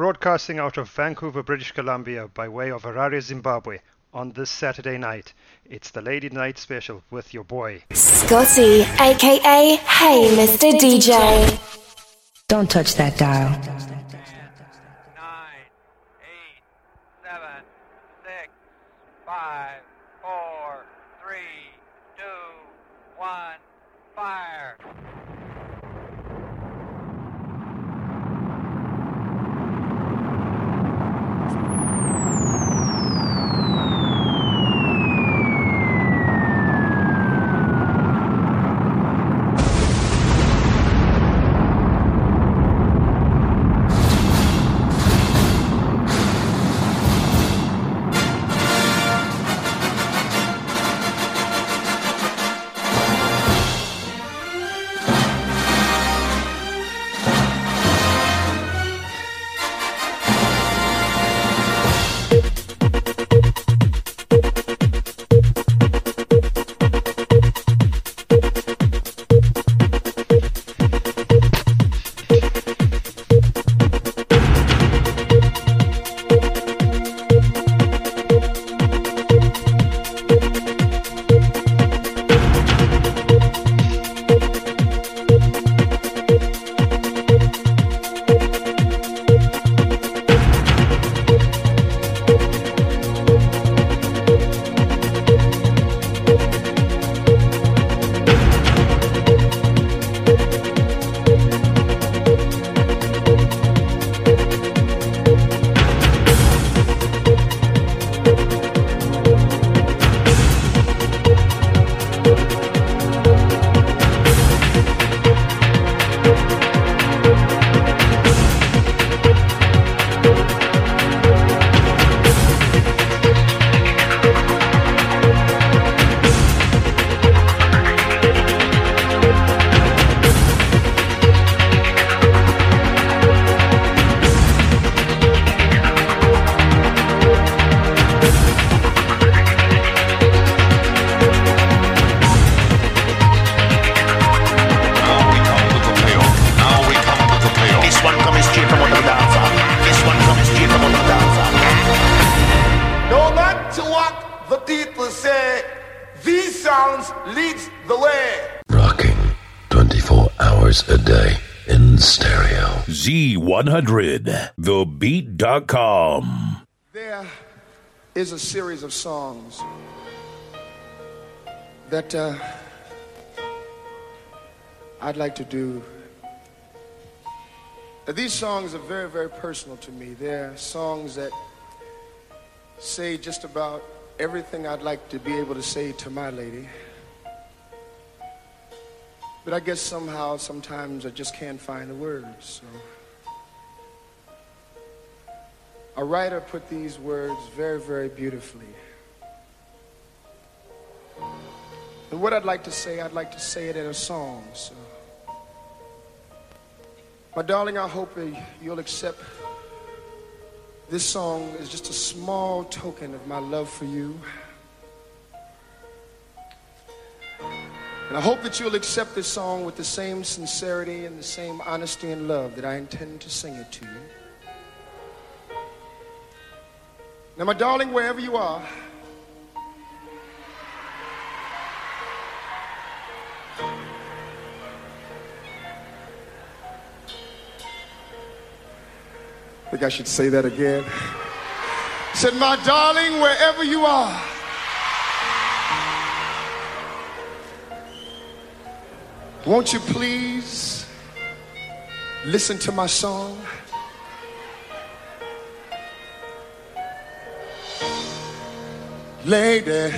broadcasting out of Vancouver, British Columbia by way of Harare, Zimbabwe on this Saturday night. It's the Lady Night special with your boy Scotty, aka Hey Mr. DJ. Don't touch that dial. Z100, thebeat.com. There is a series of songs that uh, I'd like to do. These songs are very, very personal to me. They're songs that say just about everything I'd like to be able to say to my lady. But I guess somehow, sometimes I just can't find the words. So. A writer put these words very, very beautifully. And what I'd like to say, I'd like to say it in a song. So, my darling, I hope you'll accept this song as just a small token of my love for you. And I hope that you'll accept this song with the same sincerity and the same honesty and love that I intend to sing it to you. Now, my darling, wherever you are, I think I should say that again. Said, my darling, wherever you are, won't you please listen to my song? Lady,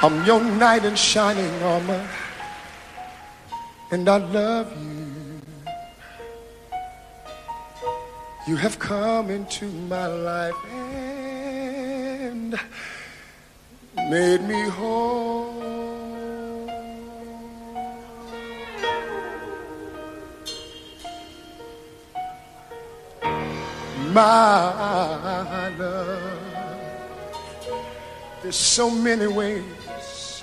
I'm your knight in shining armor, and I love you. You have come into my life and made me whole. My love, there's so many ways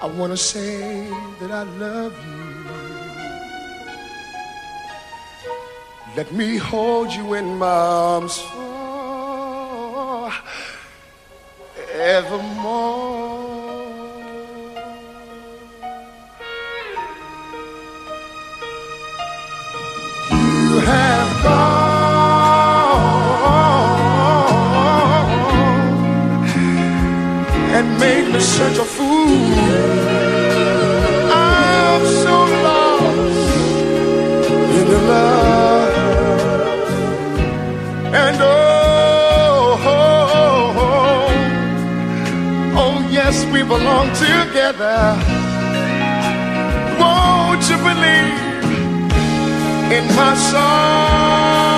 I want to say that I love you. Let me hold you in my arms forevermore. Such a fool. I'm so lost in your love. And oh, oh, oh, oh, yes, we belong together. Won't you believe in my song?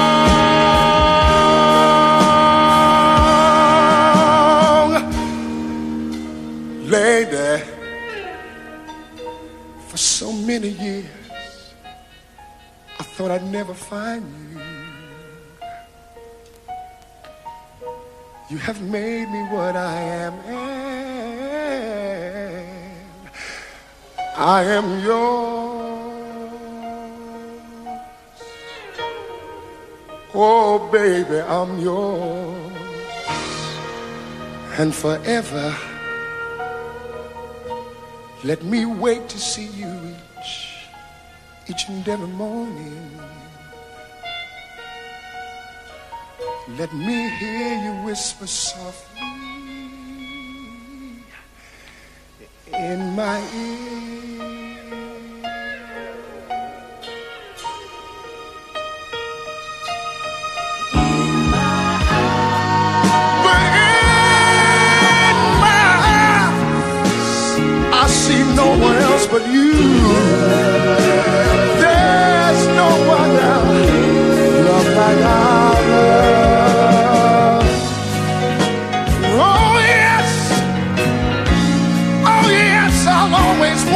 Never find you. You have made me what I am, and I am yours. Oh, baby, I'm yours, and forever. Let me wait to see you each, each and every morning. Let me hear you whisper softly in my ear. In my eyes, I see no one else but you. There's no other love like our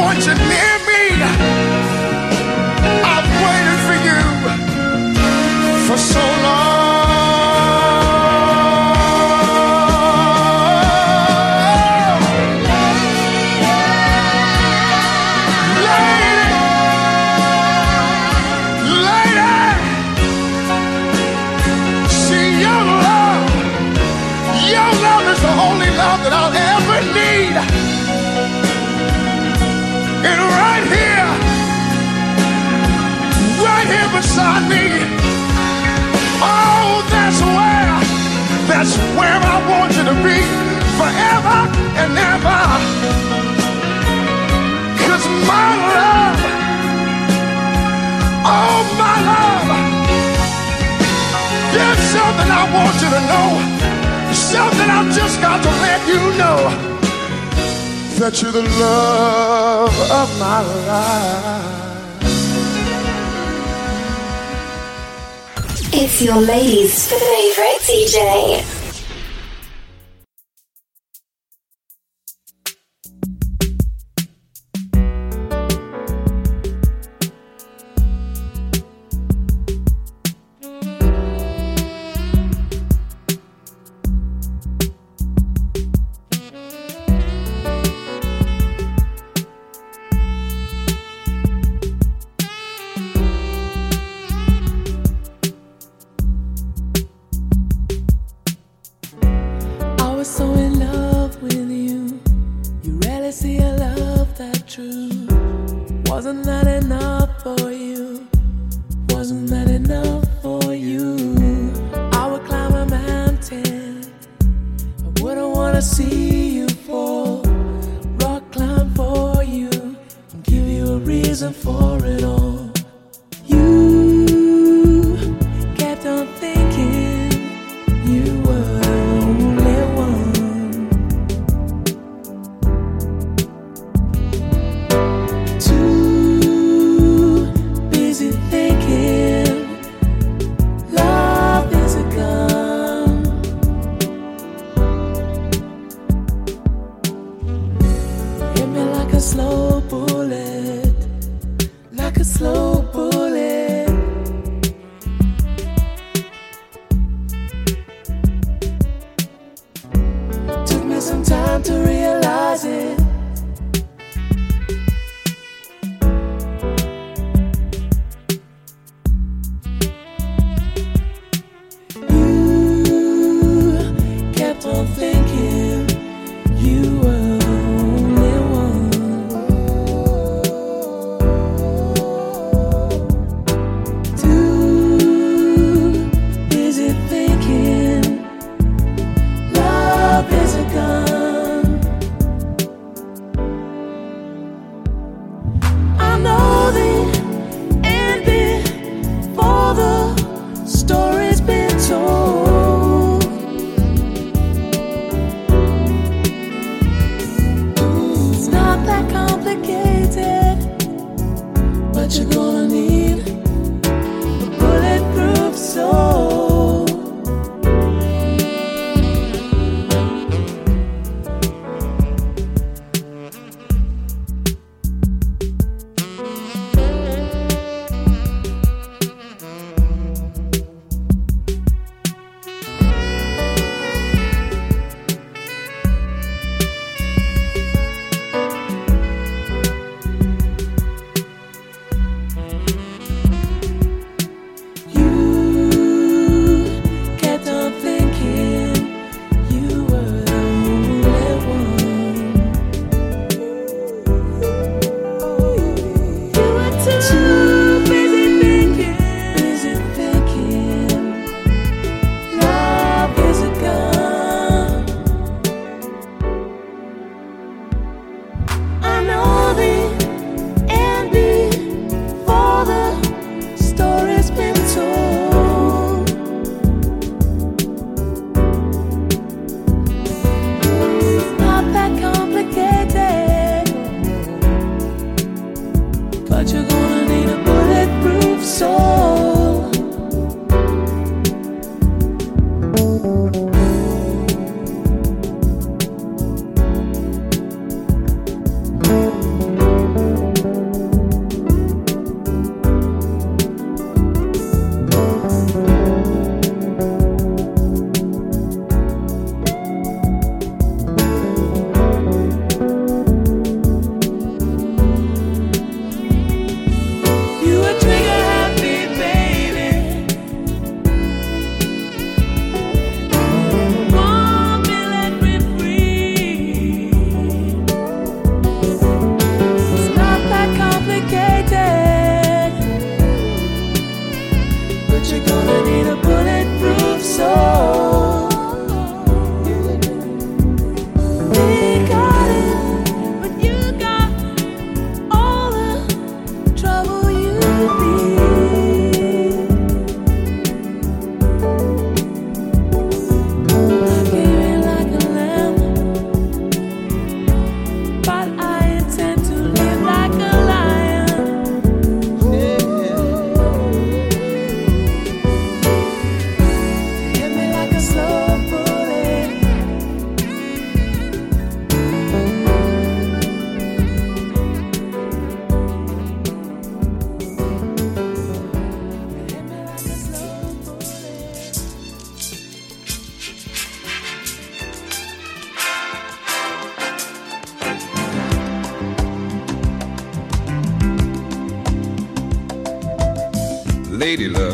want you near me. I've waited for you for so long. Want you to know. Something I've just got to let you know. That you're the love of my life. It's your lady's favorite DJ. lady love.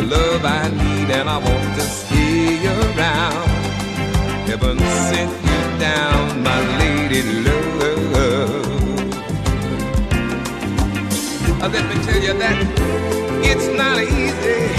the love I need, and I want to stay around. Heaven sent you down, my lady love. Uh, let me tell you that it's not easy.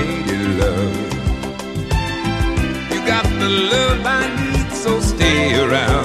lady love. You got the love I need, so stay around.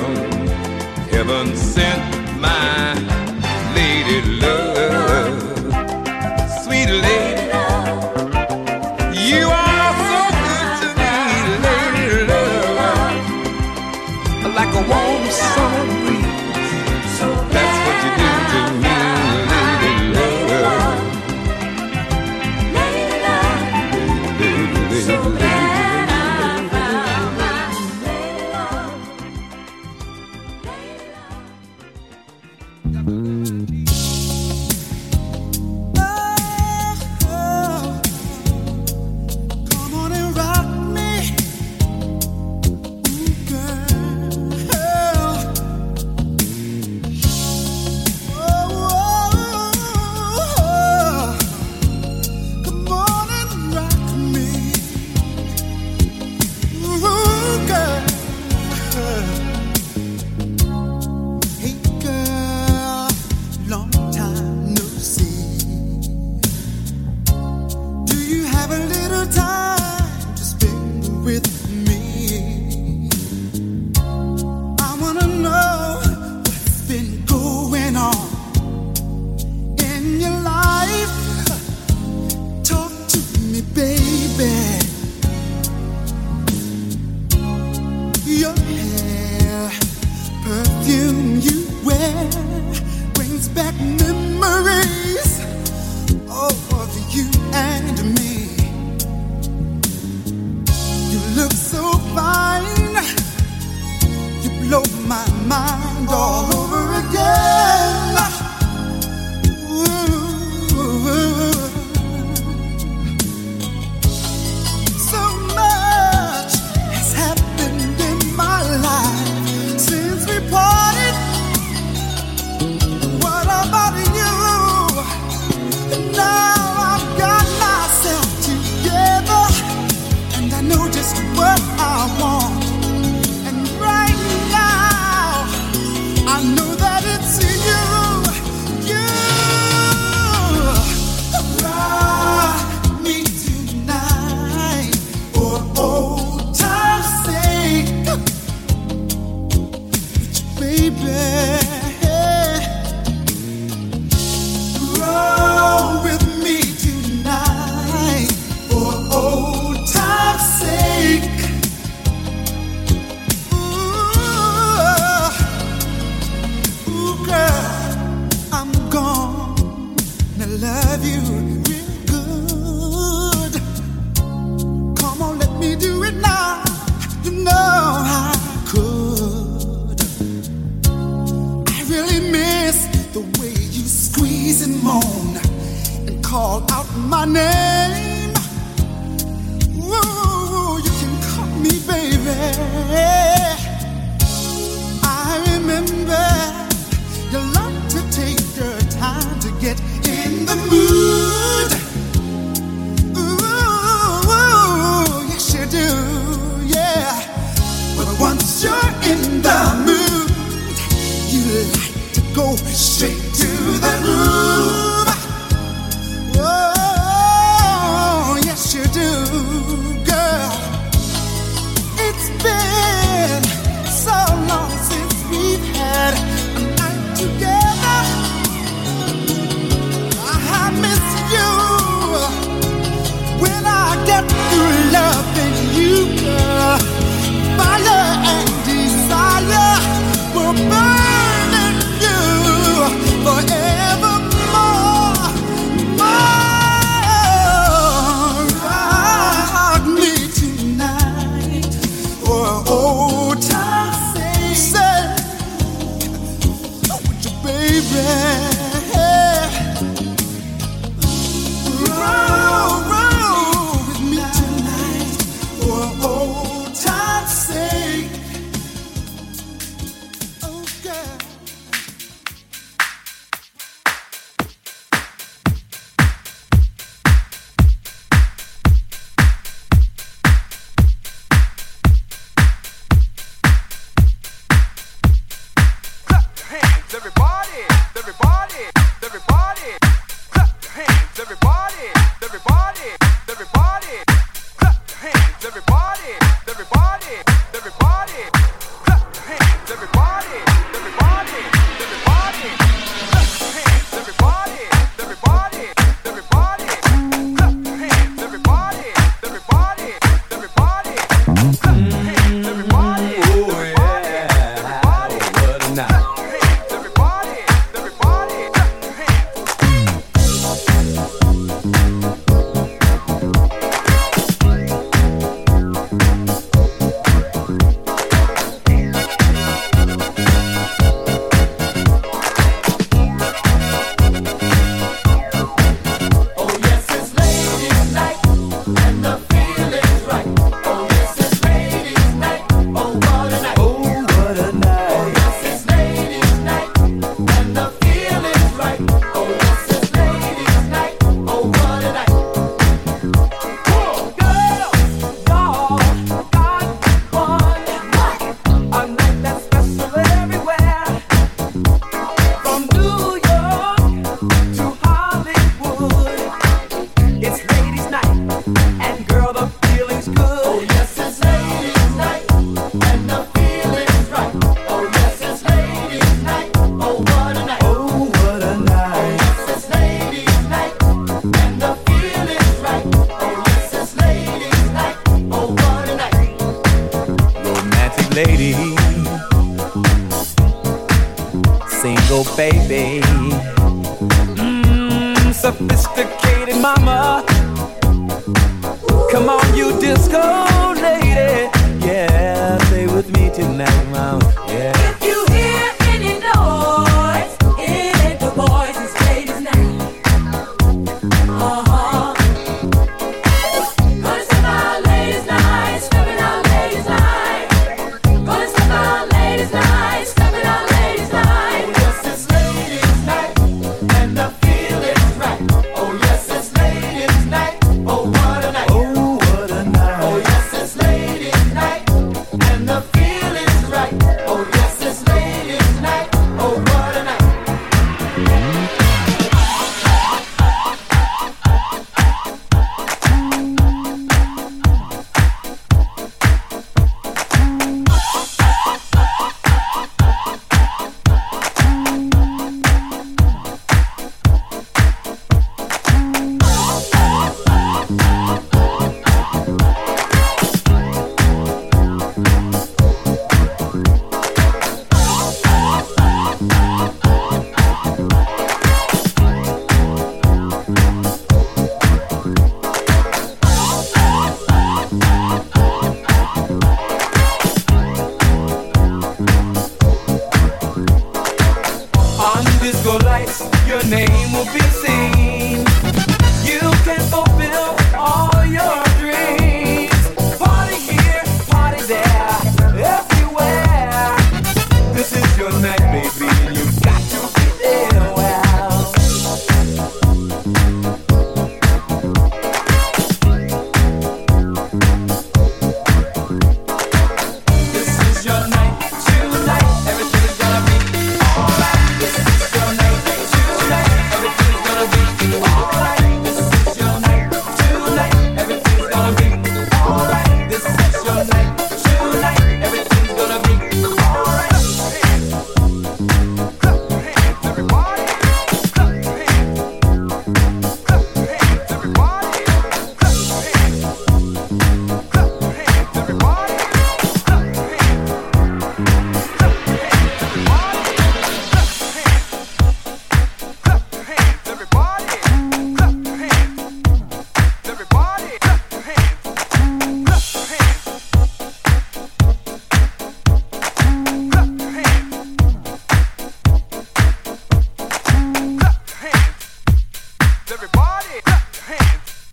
Everybody, clap your hands.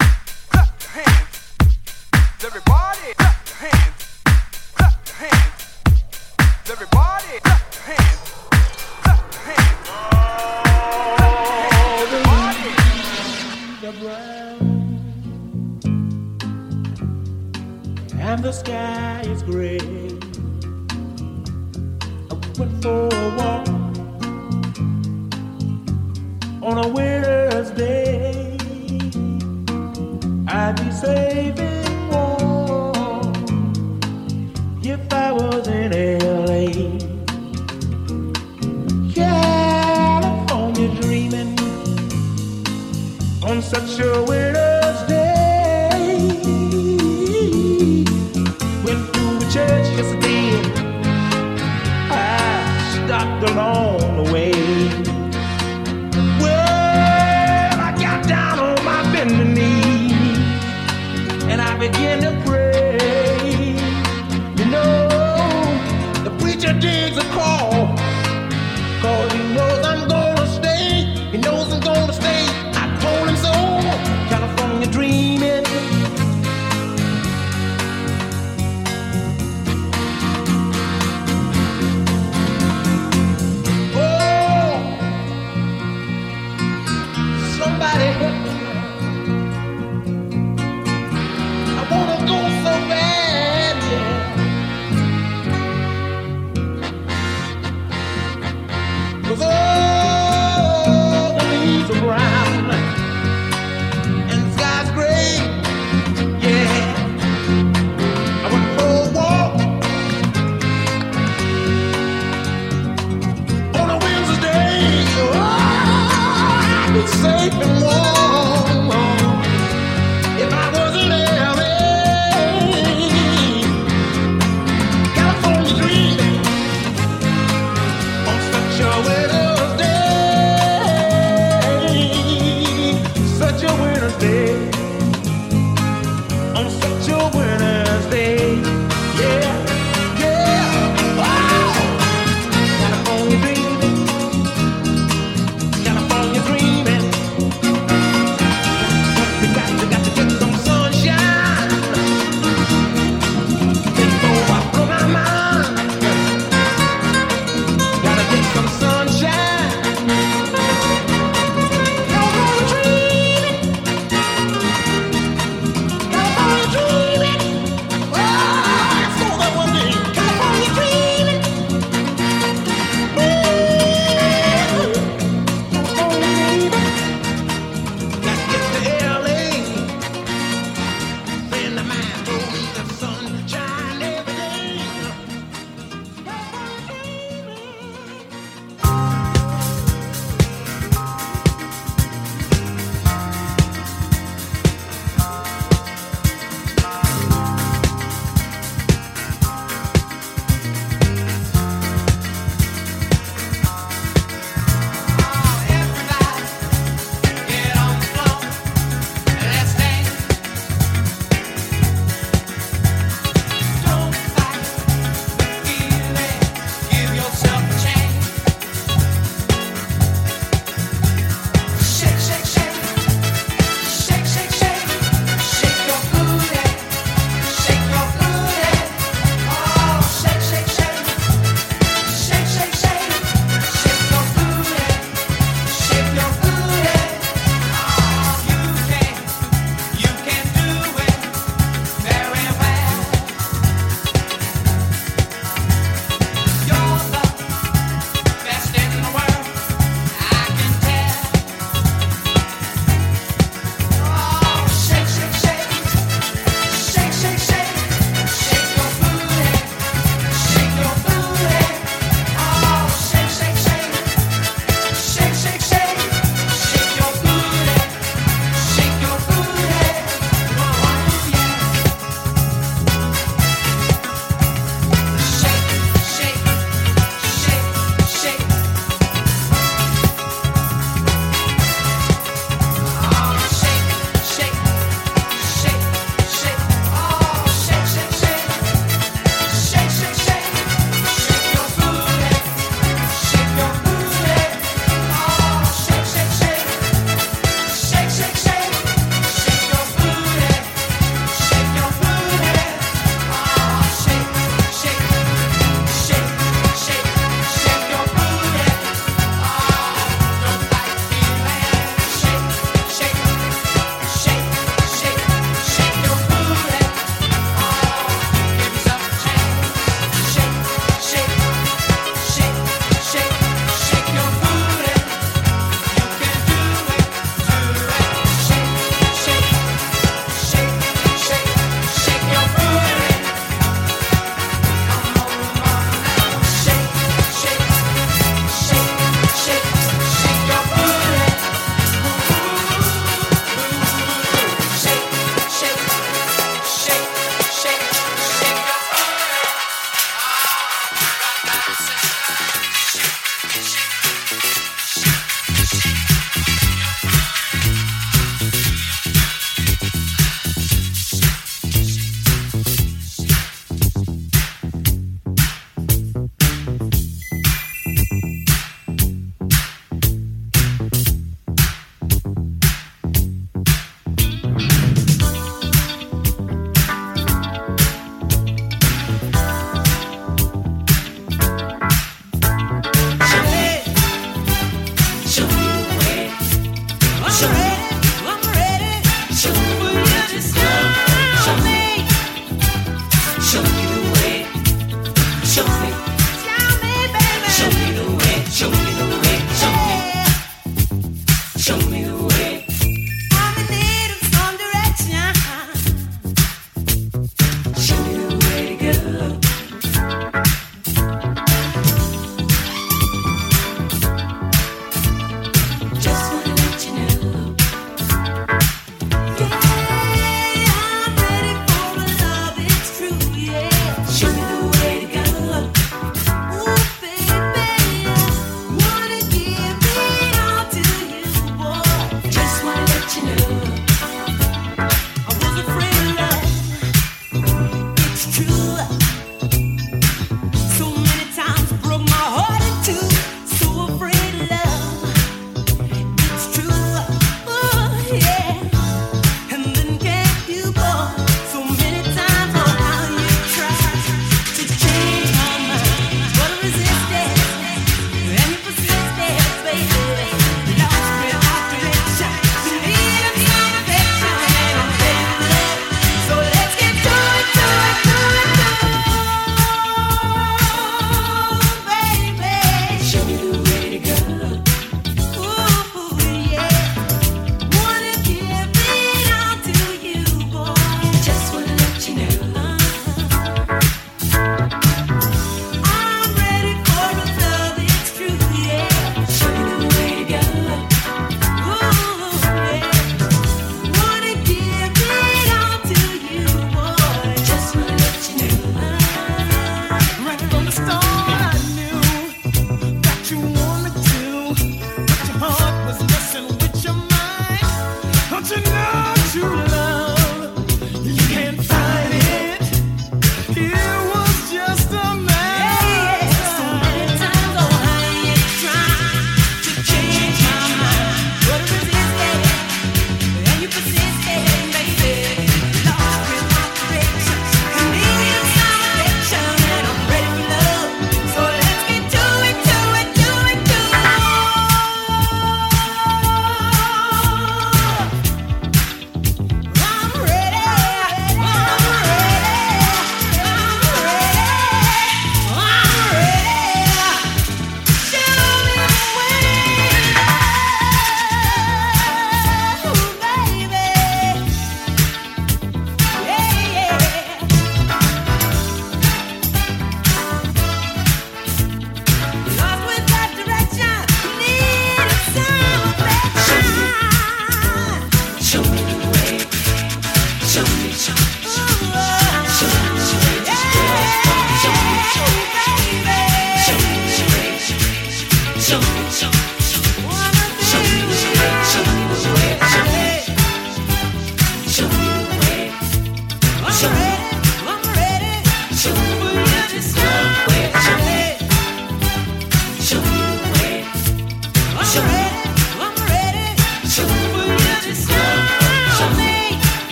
Clap your hands. Everybody, clap your hands. Clap your hands. Everybody, clap your hands. Clap your hands. Oh, the brown and the sky is gray. I went for a walk on a winter's day. I'd be saving warm if I was in LA. California dreaming on such a winter.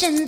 Fish in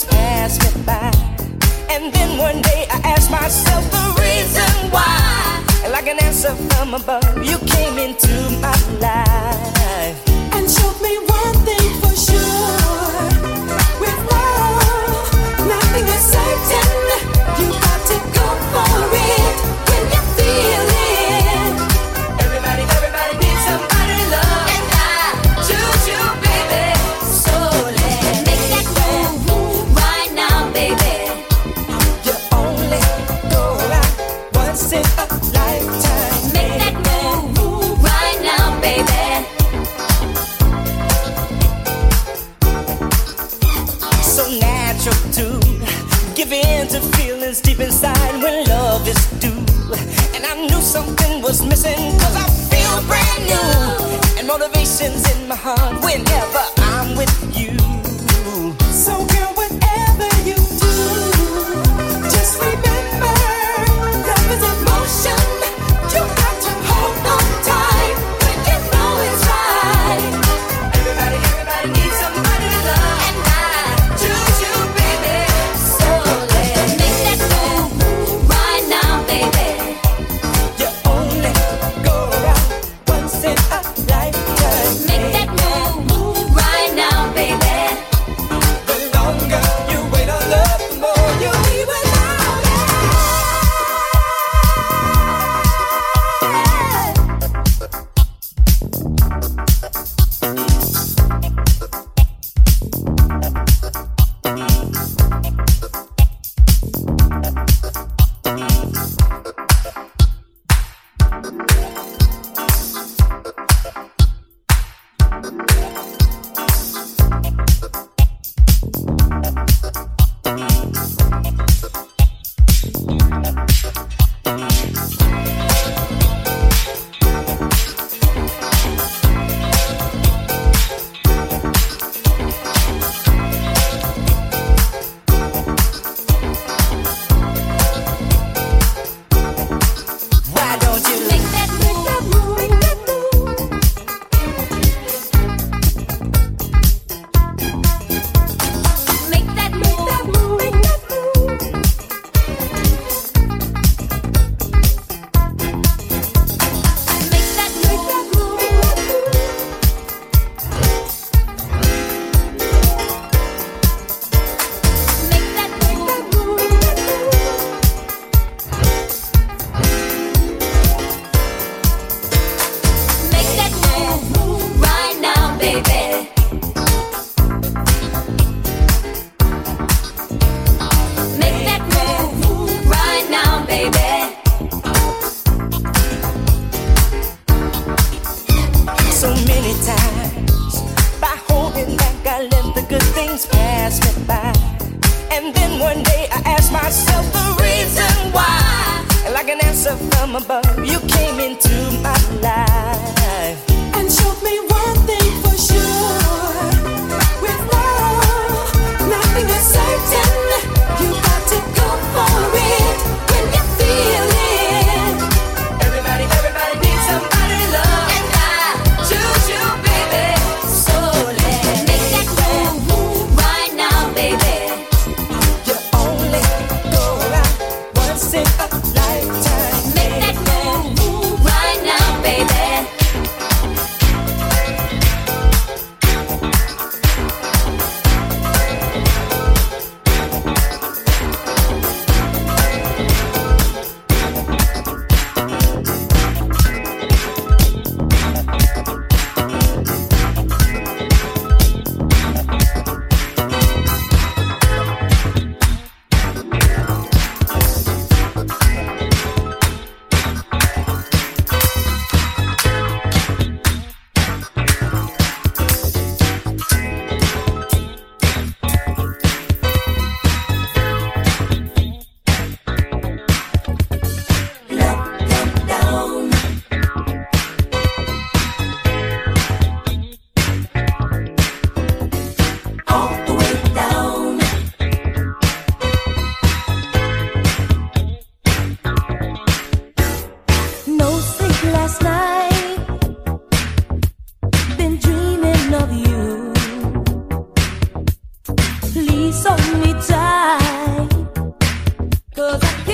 pass me by. And then one day I asked myself the reason why. And like an answer from above, you came into my life and showed me. dancing, cause I feel brand new. And motivation's in my heart whenever. Các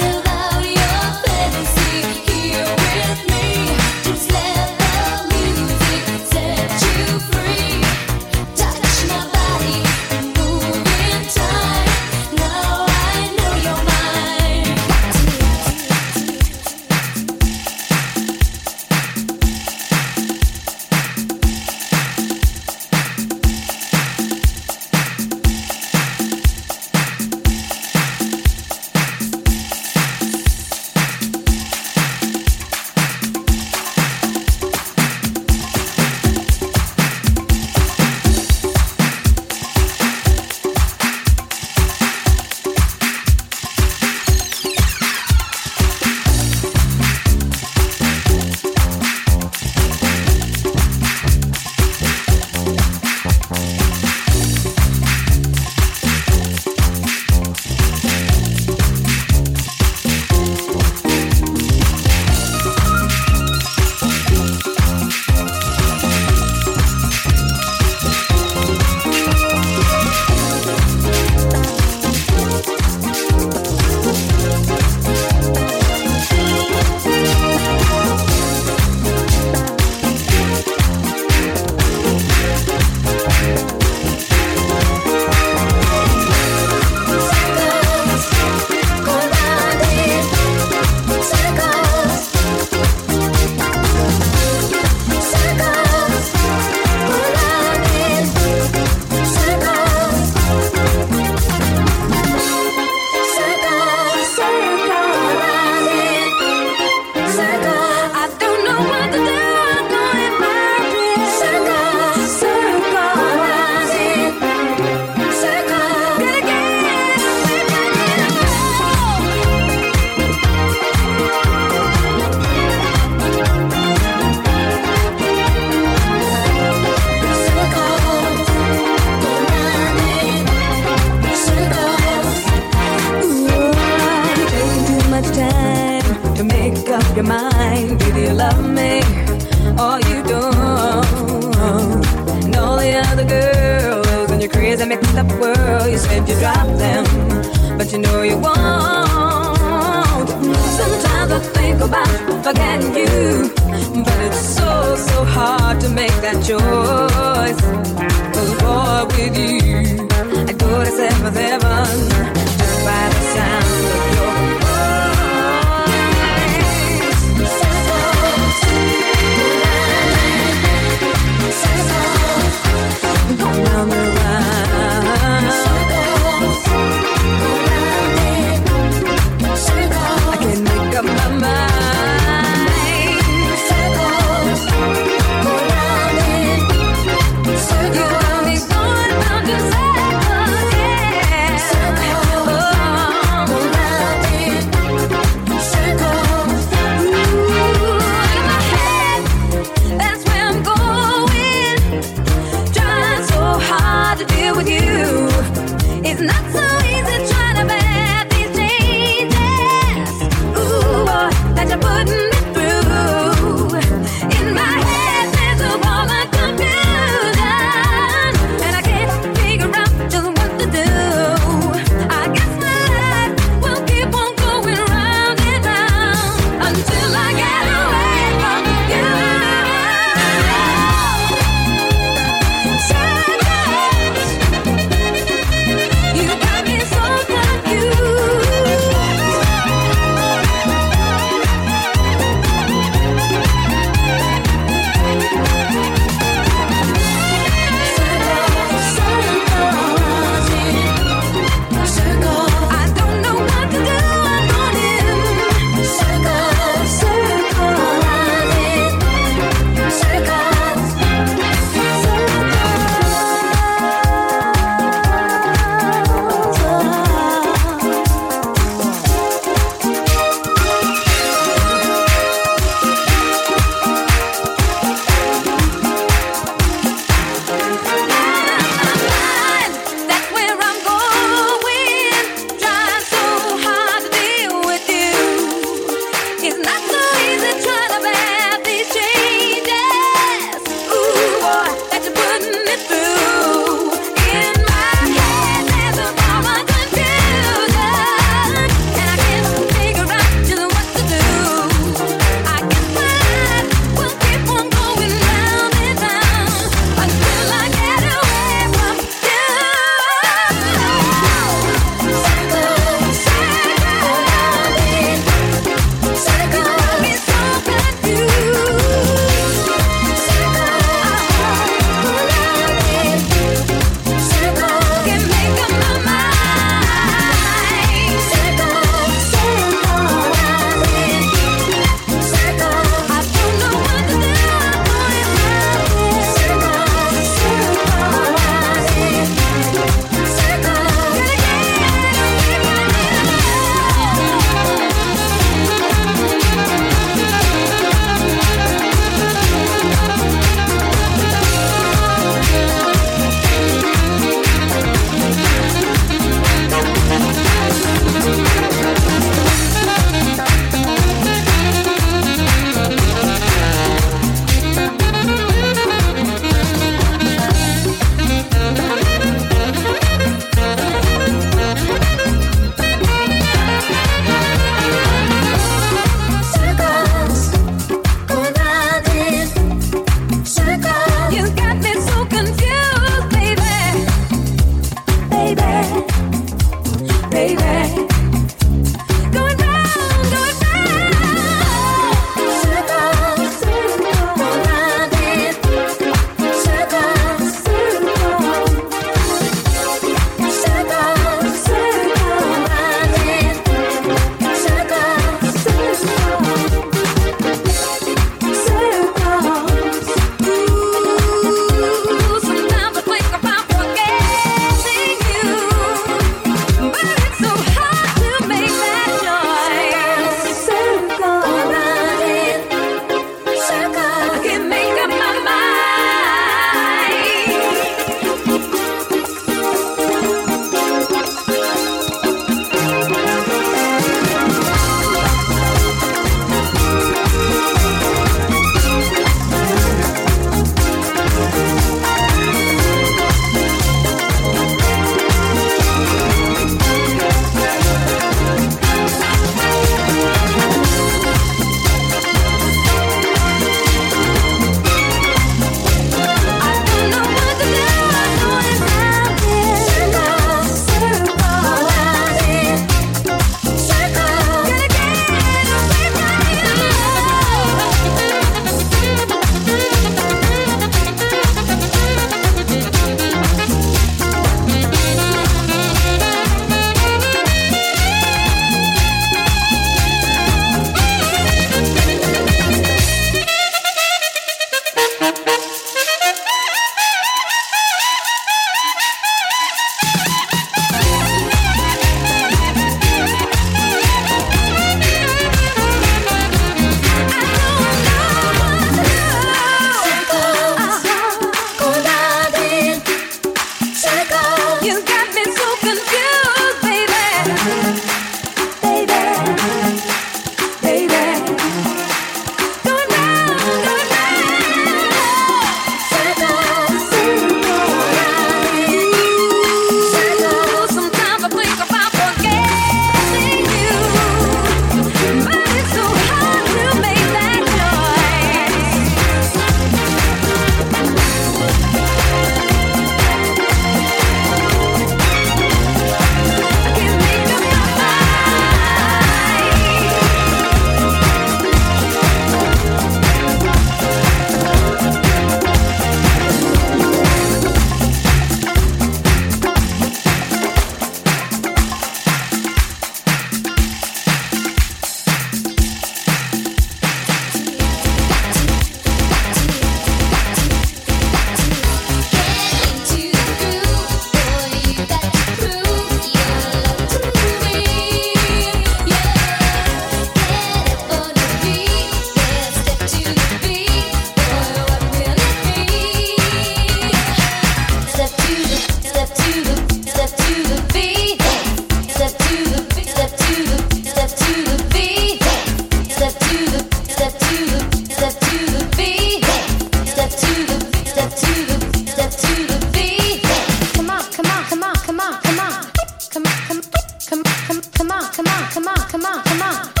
come on, come on.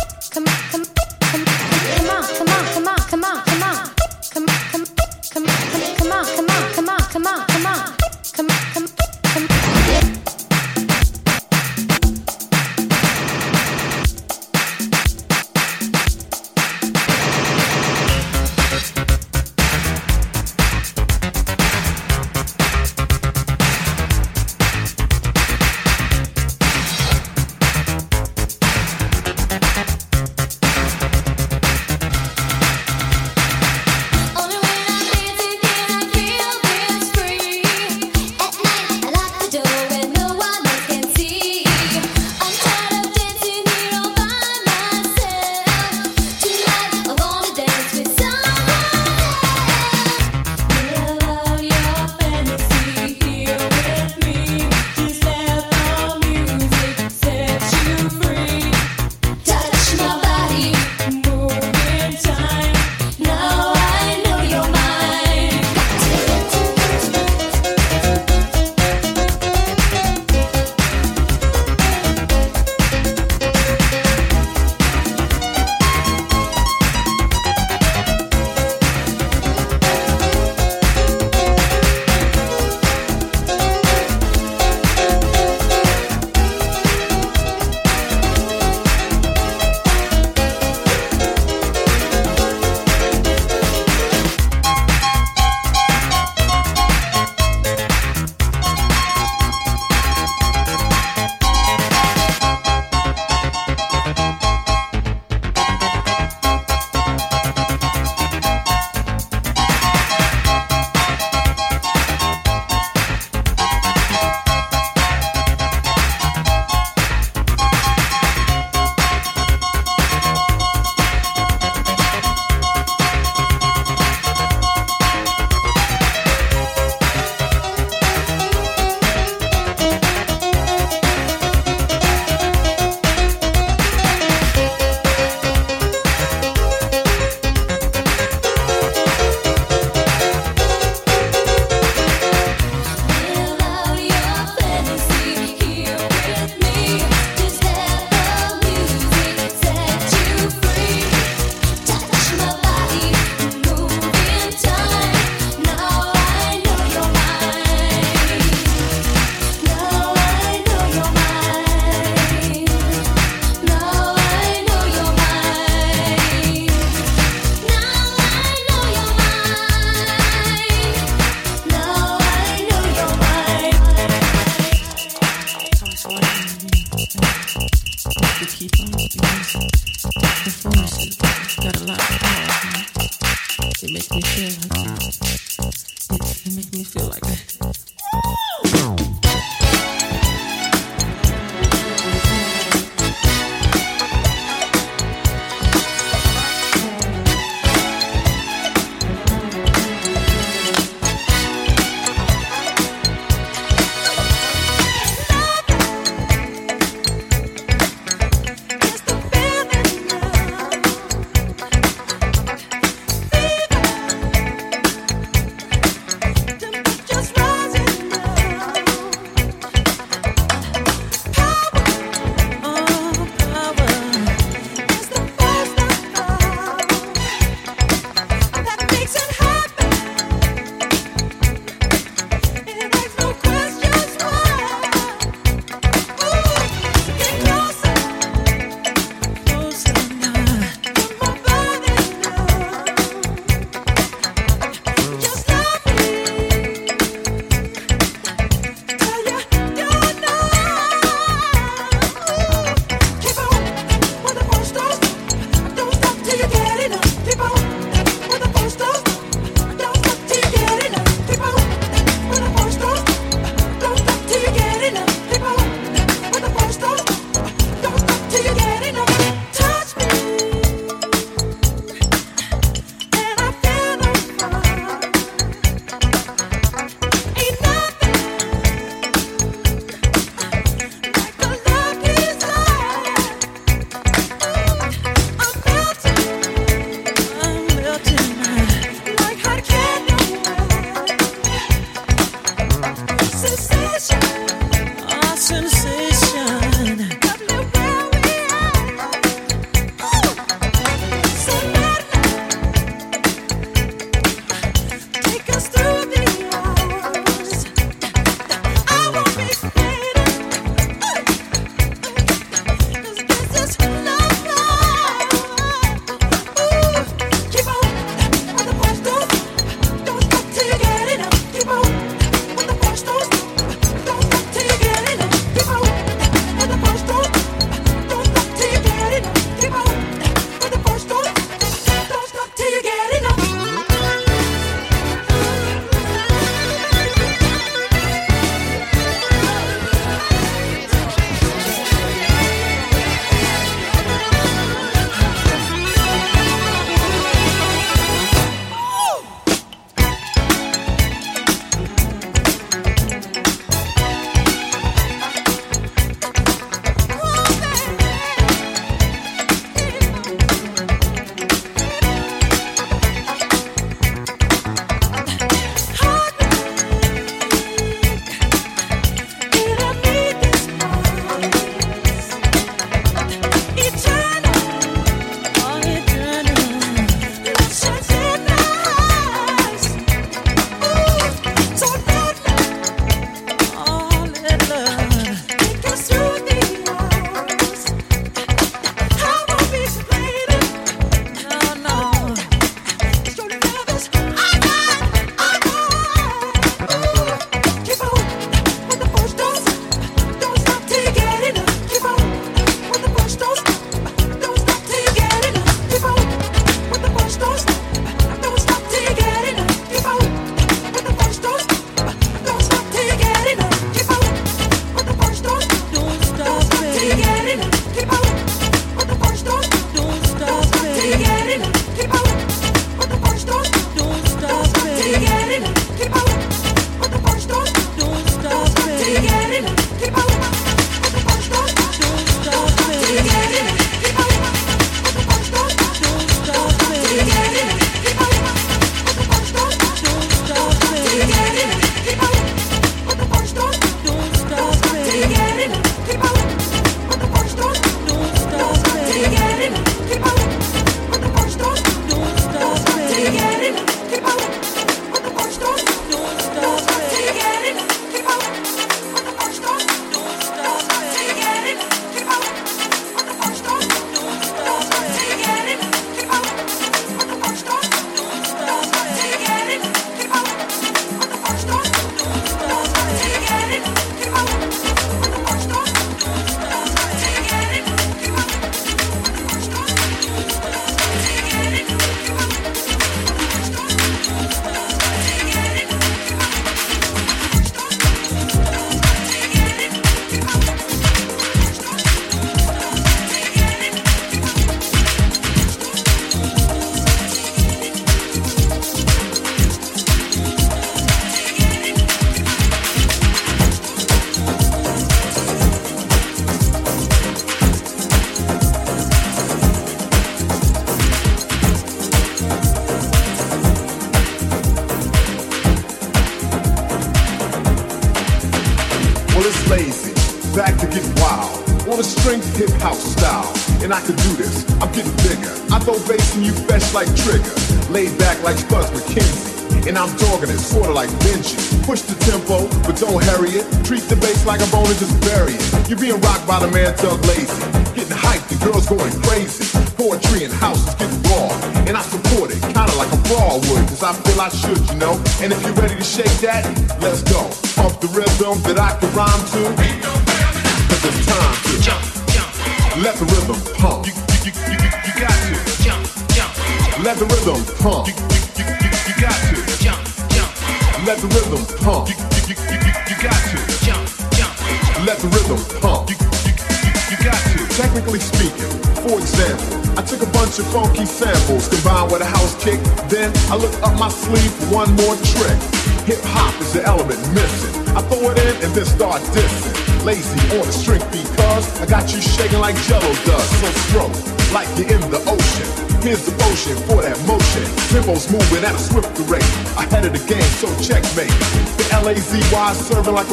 Serving like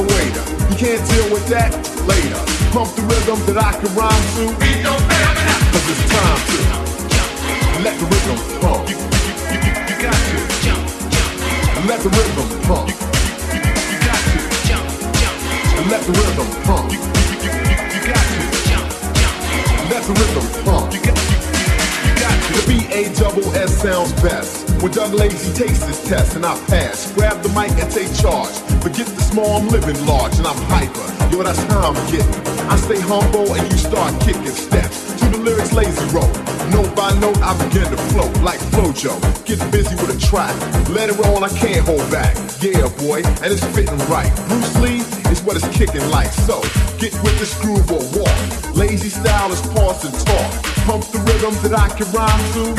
to. The B-A-double-S sounds best. When Doug Lazy takes this test and I pass, grab the mic and take charge. Forget the small, I'm living large and I'm hyper. Yo, that's how I'm getting. I stay humble and you start kicking steps. To the lyrics lazy roll. Note by note, I begin to float like Flojo. Get busy with a track. Let it roll, I can't hold back. Yeah, boy, and it's fitting right. Bruce Lee is what it's kicking like. So, get with this groove or walk. Lazy style is pause and talk. Pump the rhythm that I can rhyme to.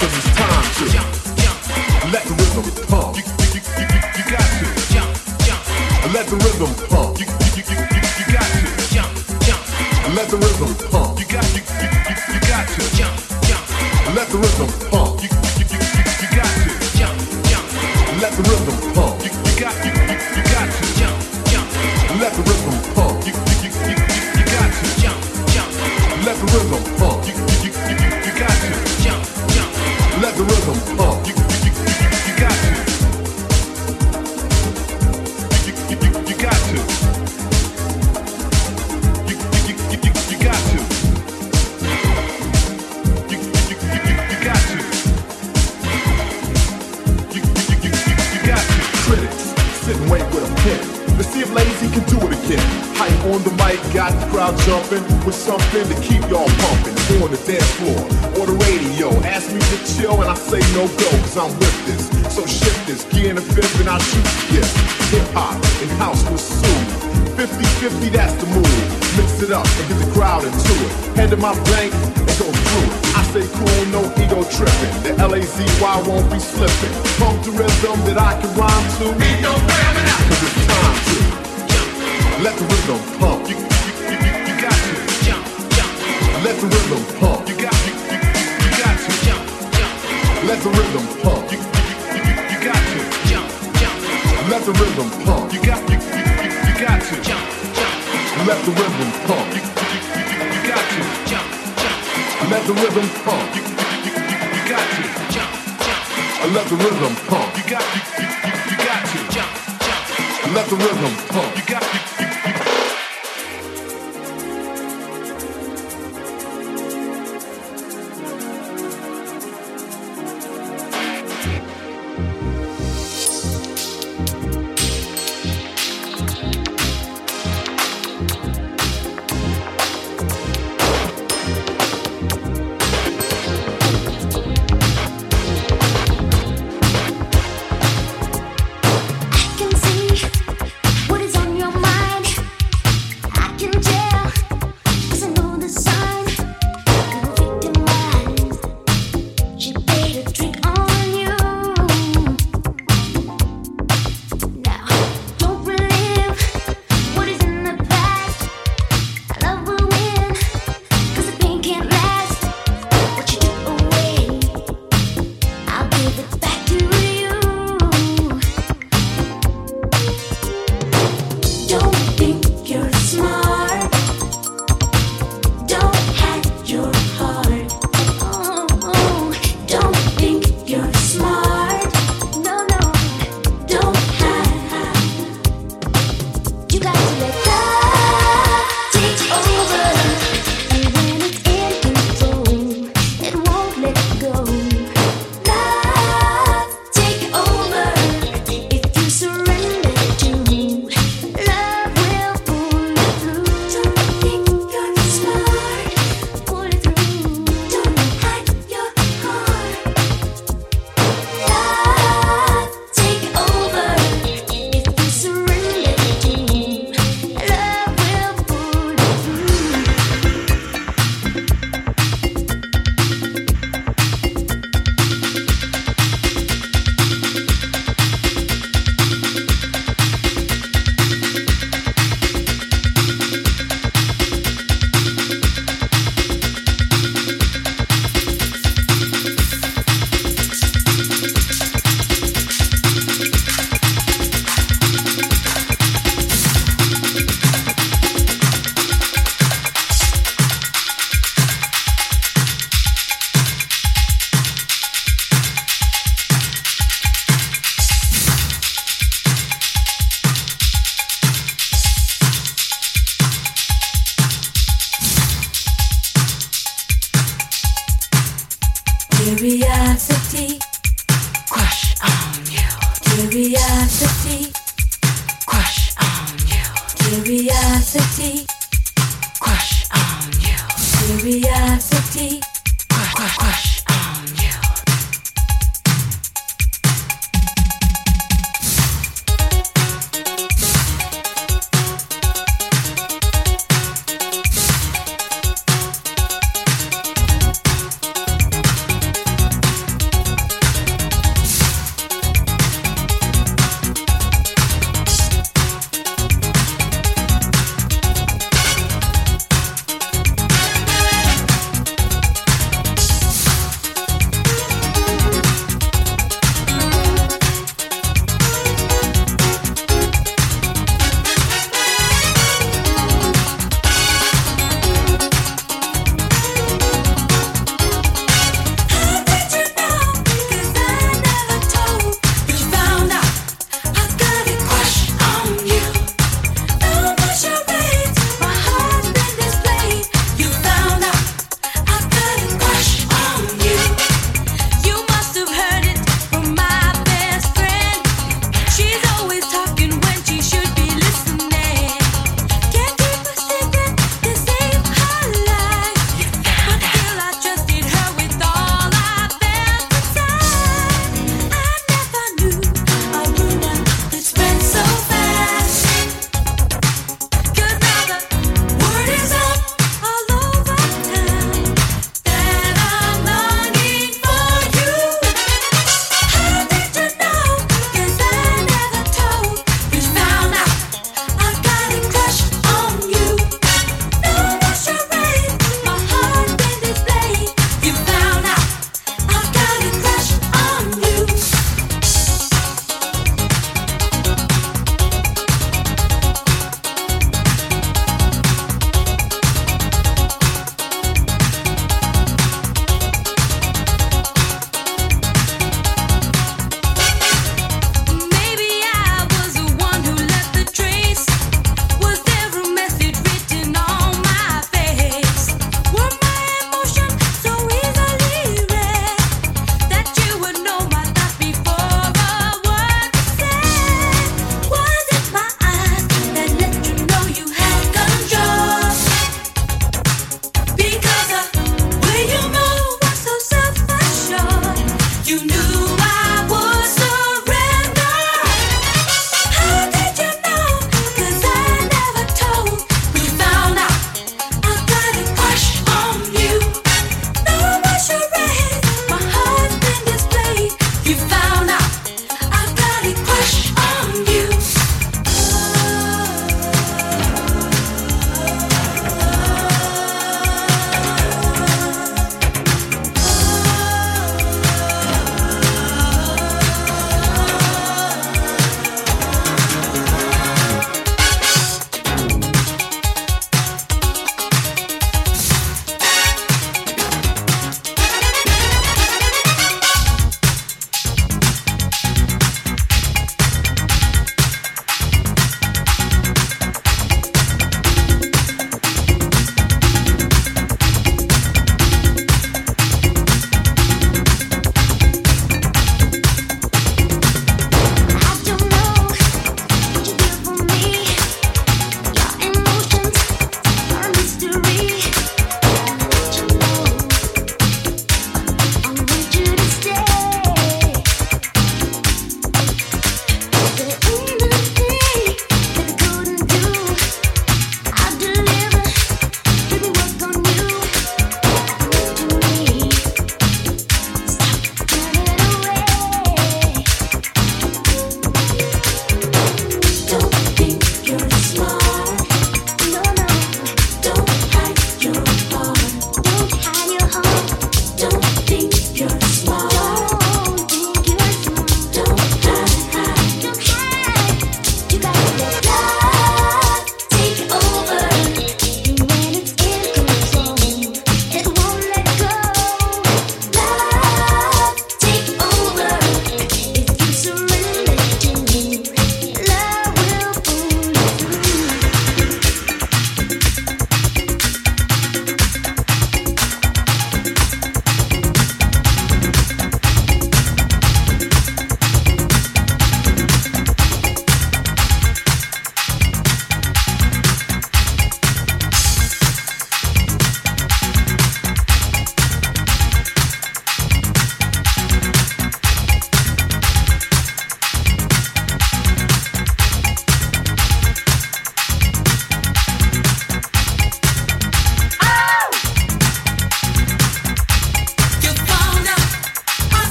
Cause it's time to let the rhythm pump. You, you, you, you, you got to jump, jump. Let the rhythm pump. You, you, you, you, you got to jump, jump. Let the rhythm pump. You got, you, you, you, you got to jump, jump. Let the rhythm pump. You, you, you, you, you got to jump, jump. Let the rhythm something to keep y'all pumping. On the dance floor or the radio. Ask me to chill and I say no go, cause I'm with this. So shift this, gear in the fifth and I shoot this. Hip hop and house will soothe. 50-50, that's the move. Mix it up and get the crowd into it. Head to my blank and go through it. I stay cool, no ego tripping. The L-A-Z-Y won't be slipping. Pump the rhythm that I can rhyme to. Cause it's time to let the rhythm pump. Let the rhythm pump. You got, you, you, you, got to jump, jump. Let the rhythm pump. You, you, you, got to jump, jump. Let the rhythm pump. You got, you, you, you, you got to jump, jump. Let the rhythm pump. You, you, you, got to jump, jump. Let the rhythm pump. You, you, you, got to jump, jump. Let the rhythm pump. You got, you, you, you, you got to jump, jump. Let the rhythm pump. You got, you, Curiosity,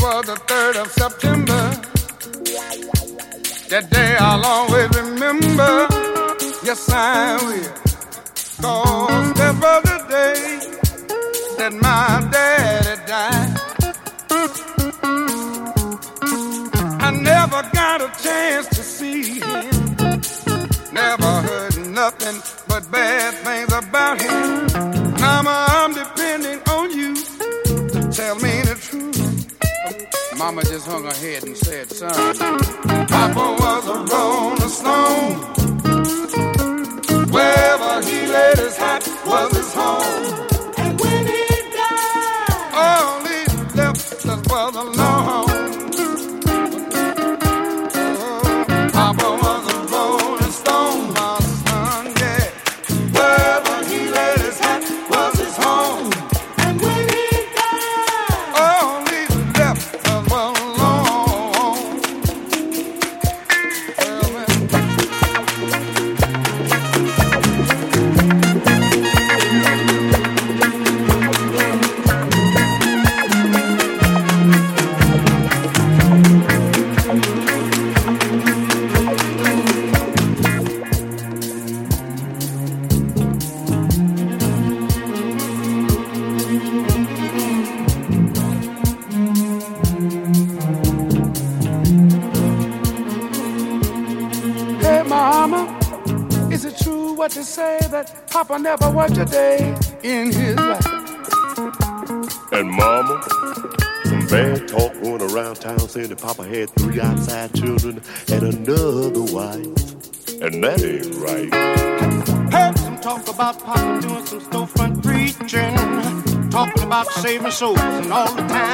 Was the third of In his life. And mama, some bad talk going around town saying that Papa had three outside children and another wife. And that ain't right. Heard some talk about Papa doing some storefront preaching, talking about saving souls and all the time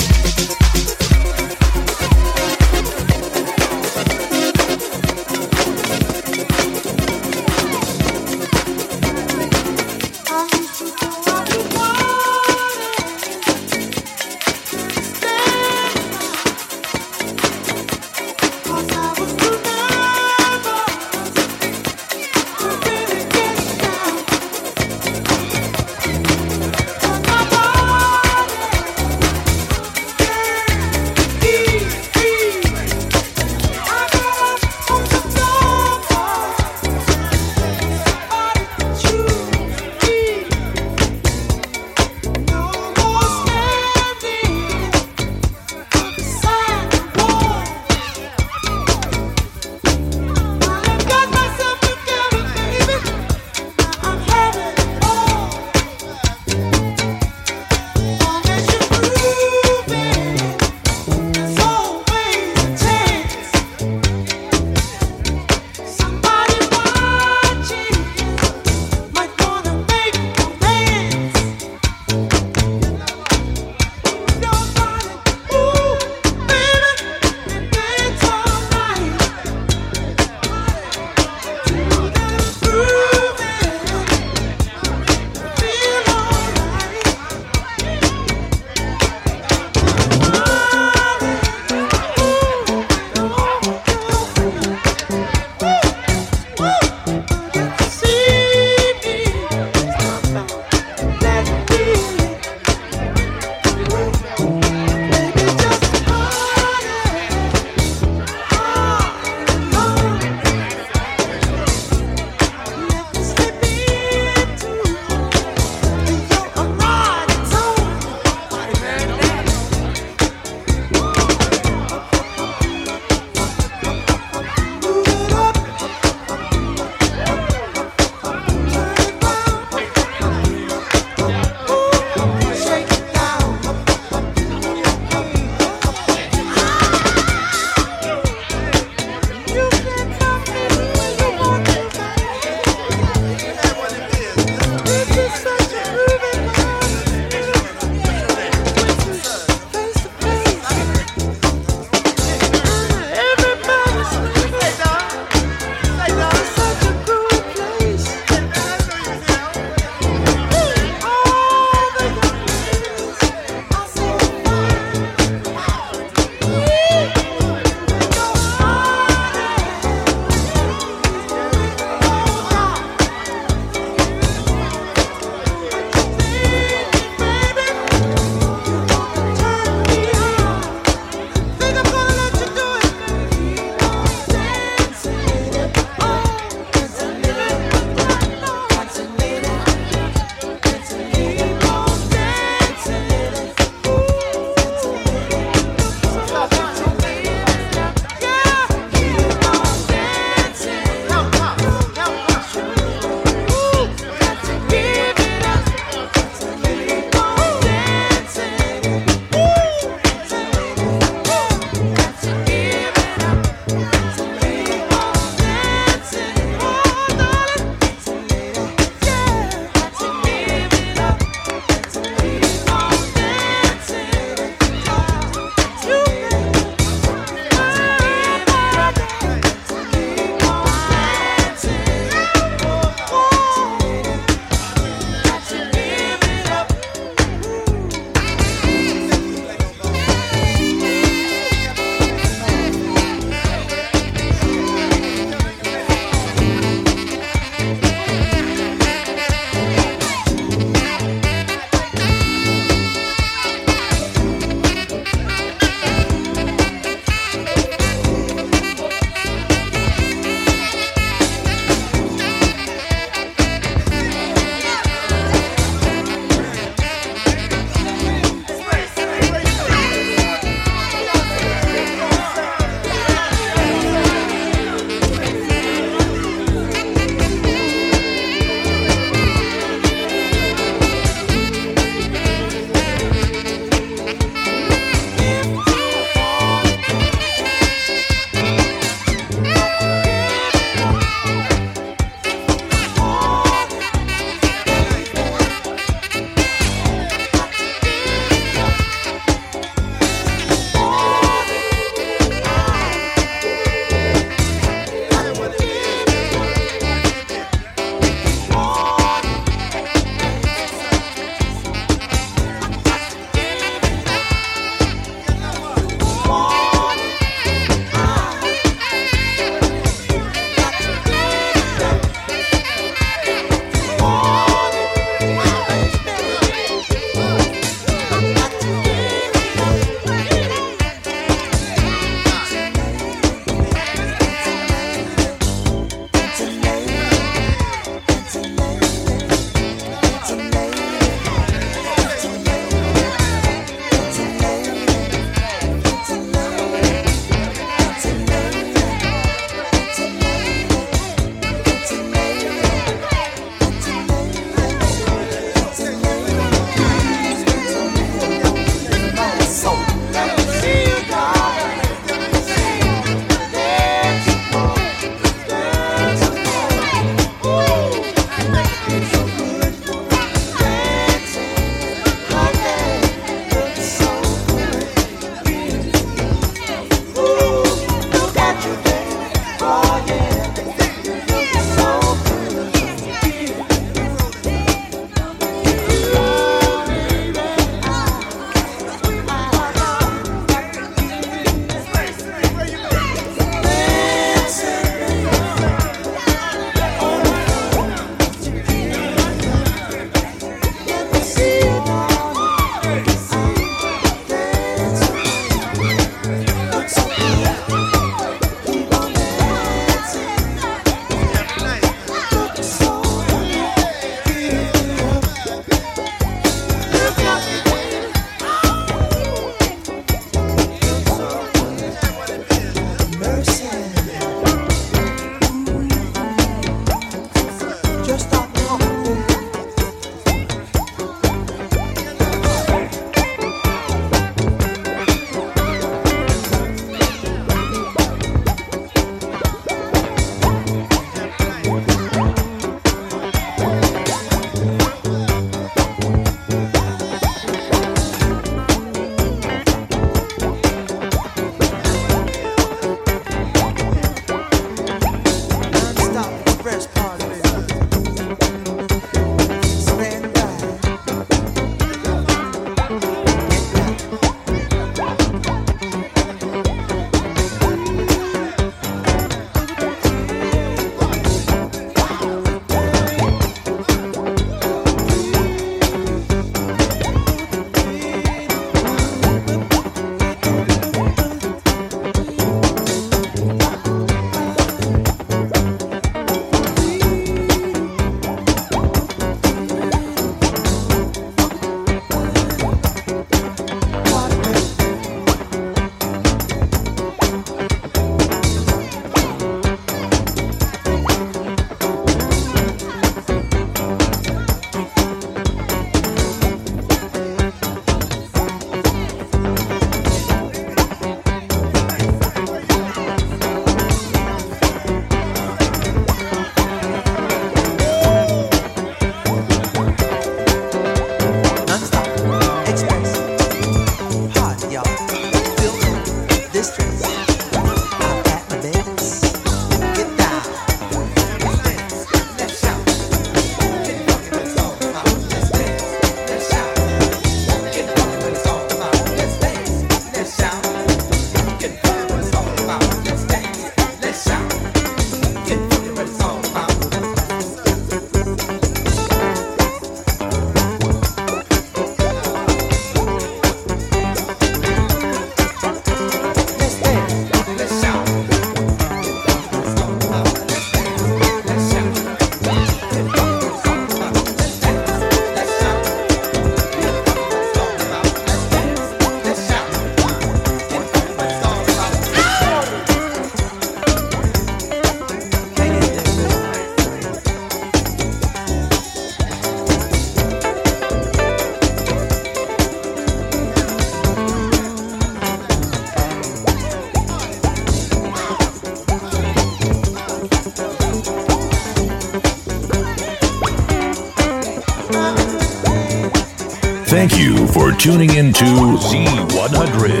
Thank you for tuning in to Z100,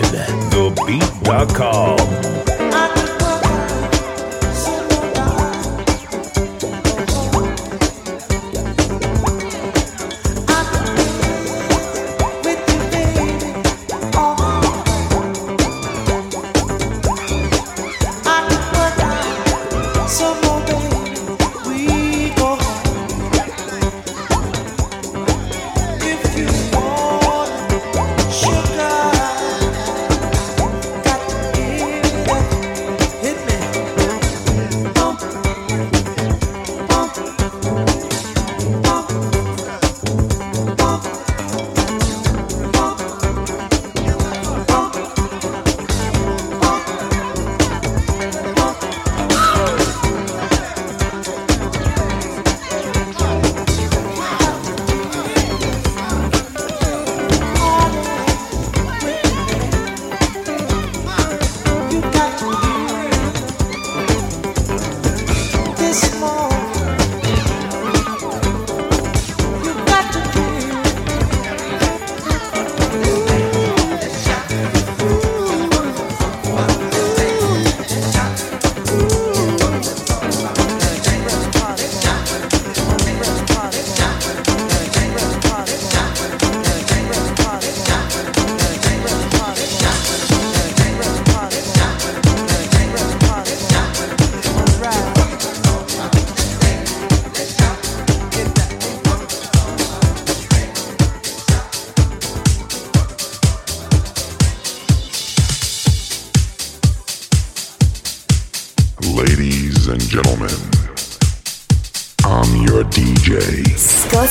thebeat.com.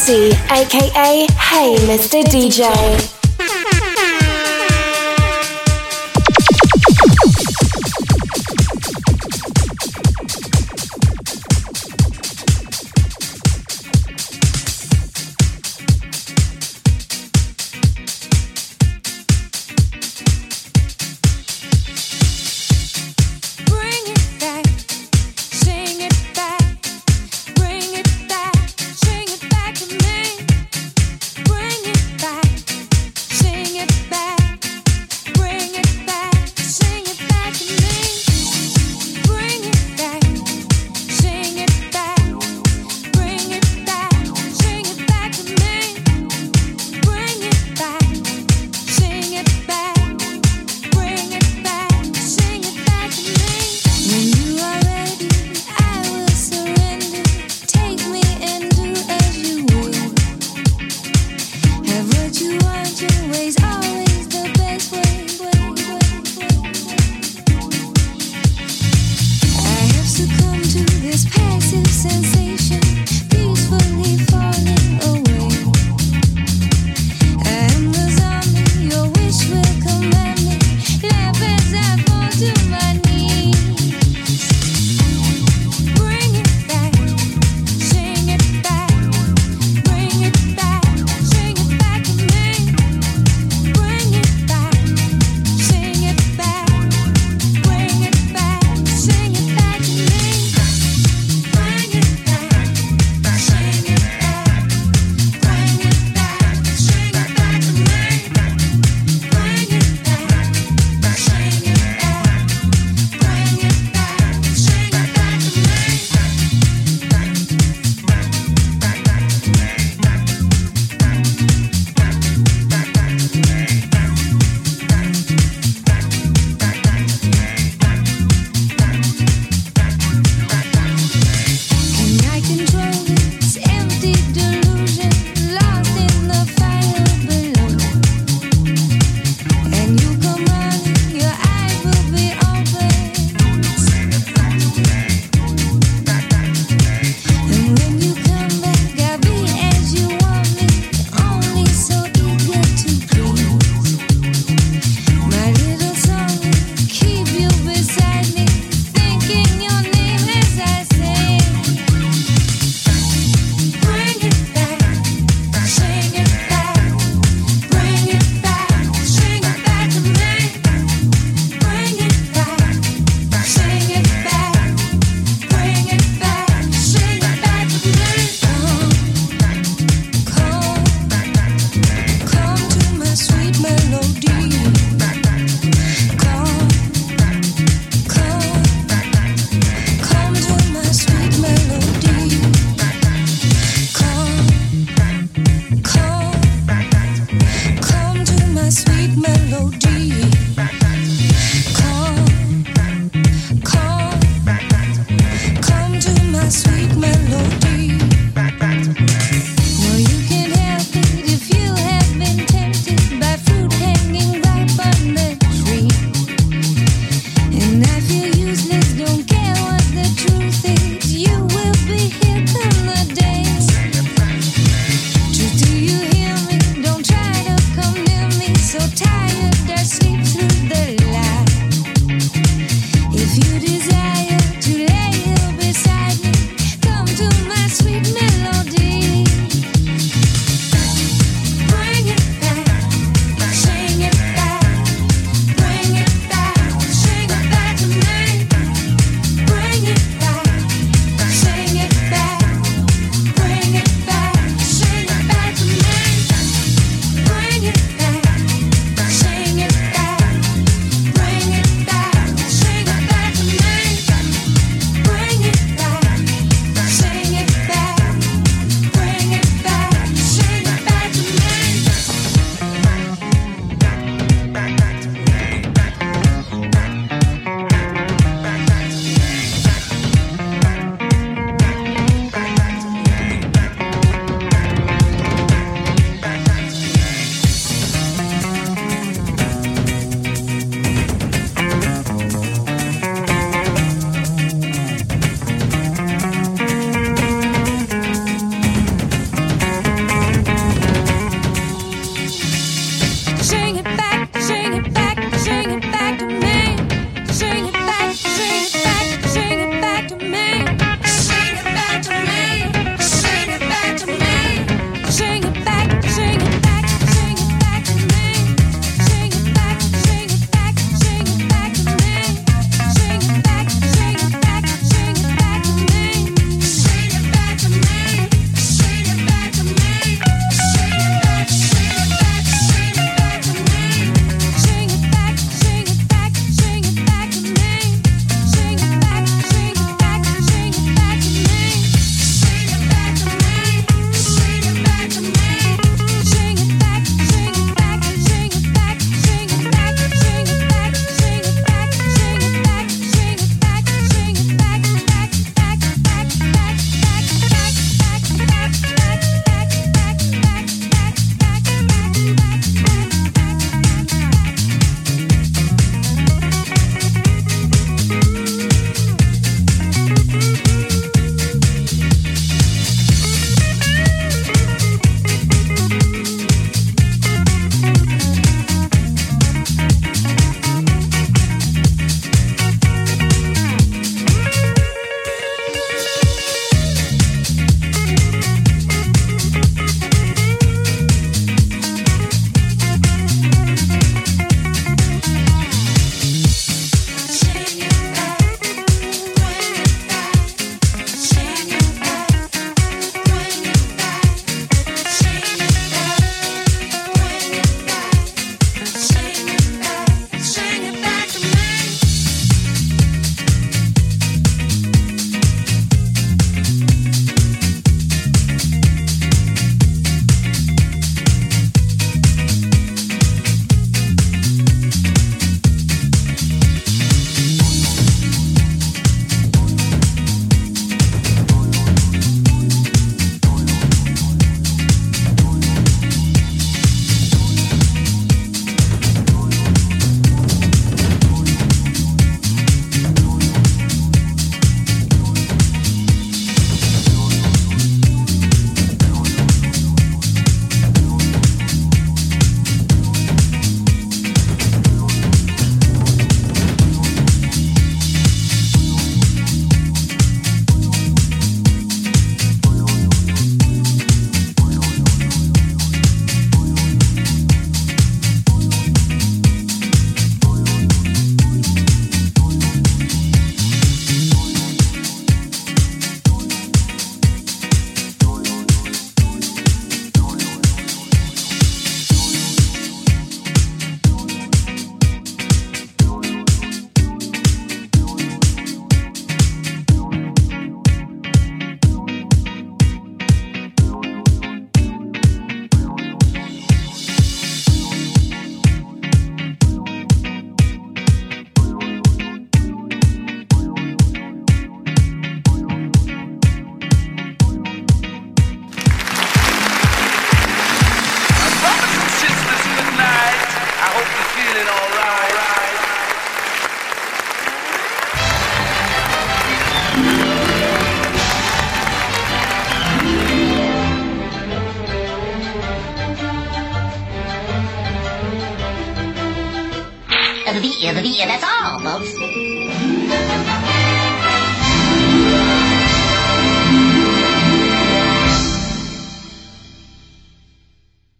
Dempsey, aka Hey Mr. DJ.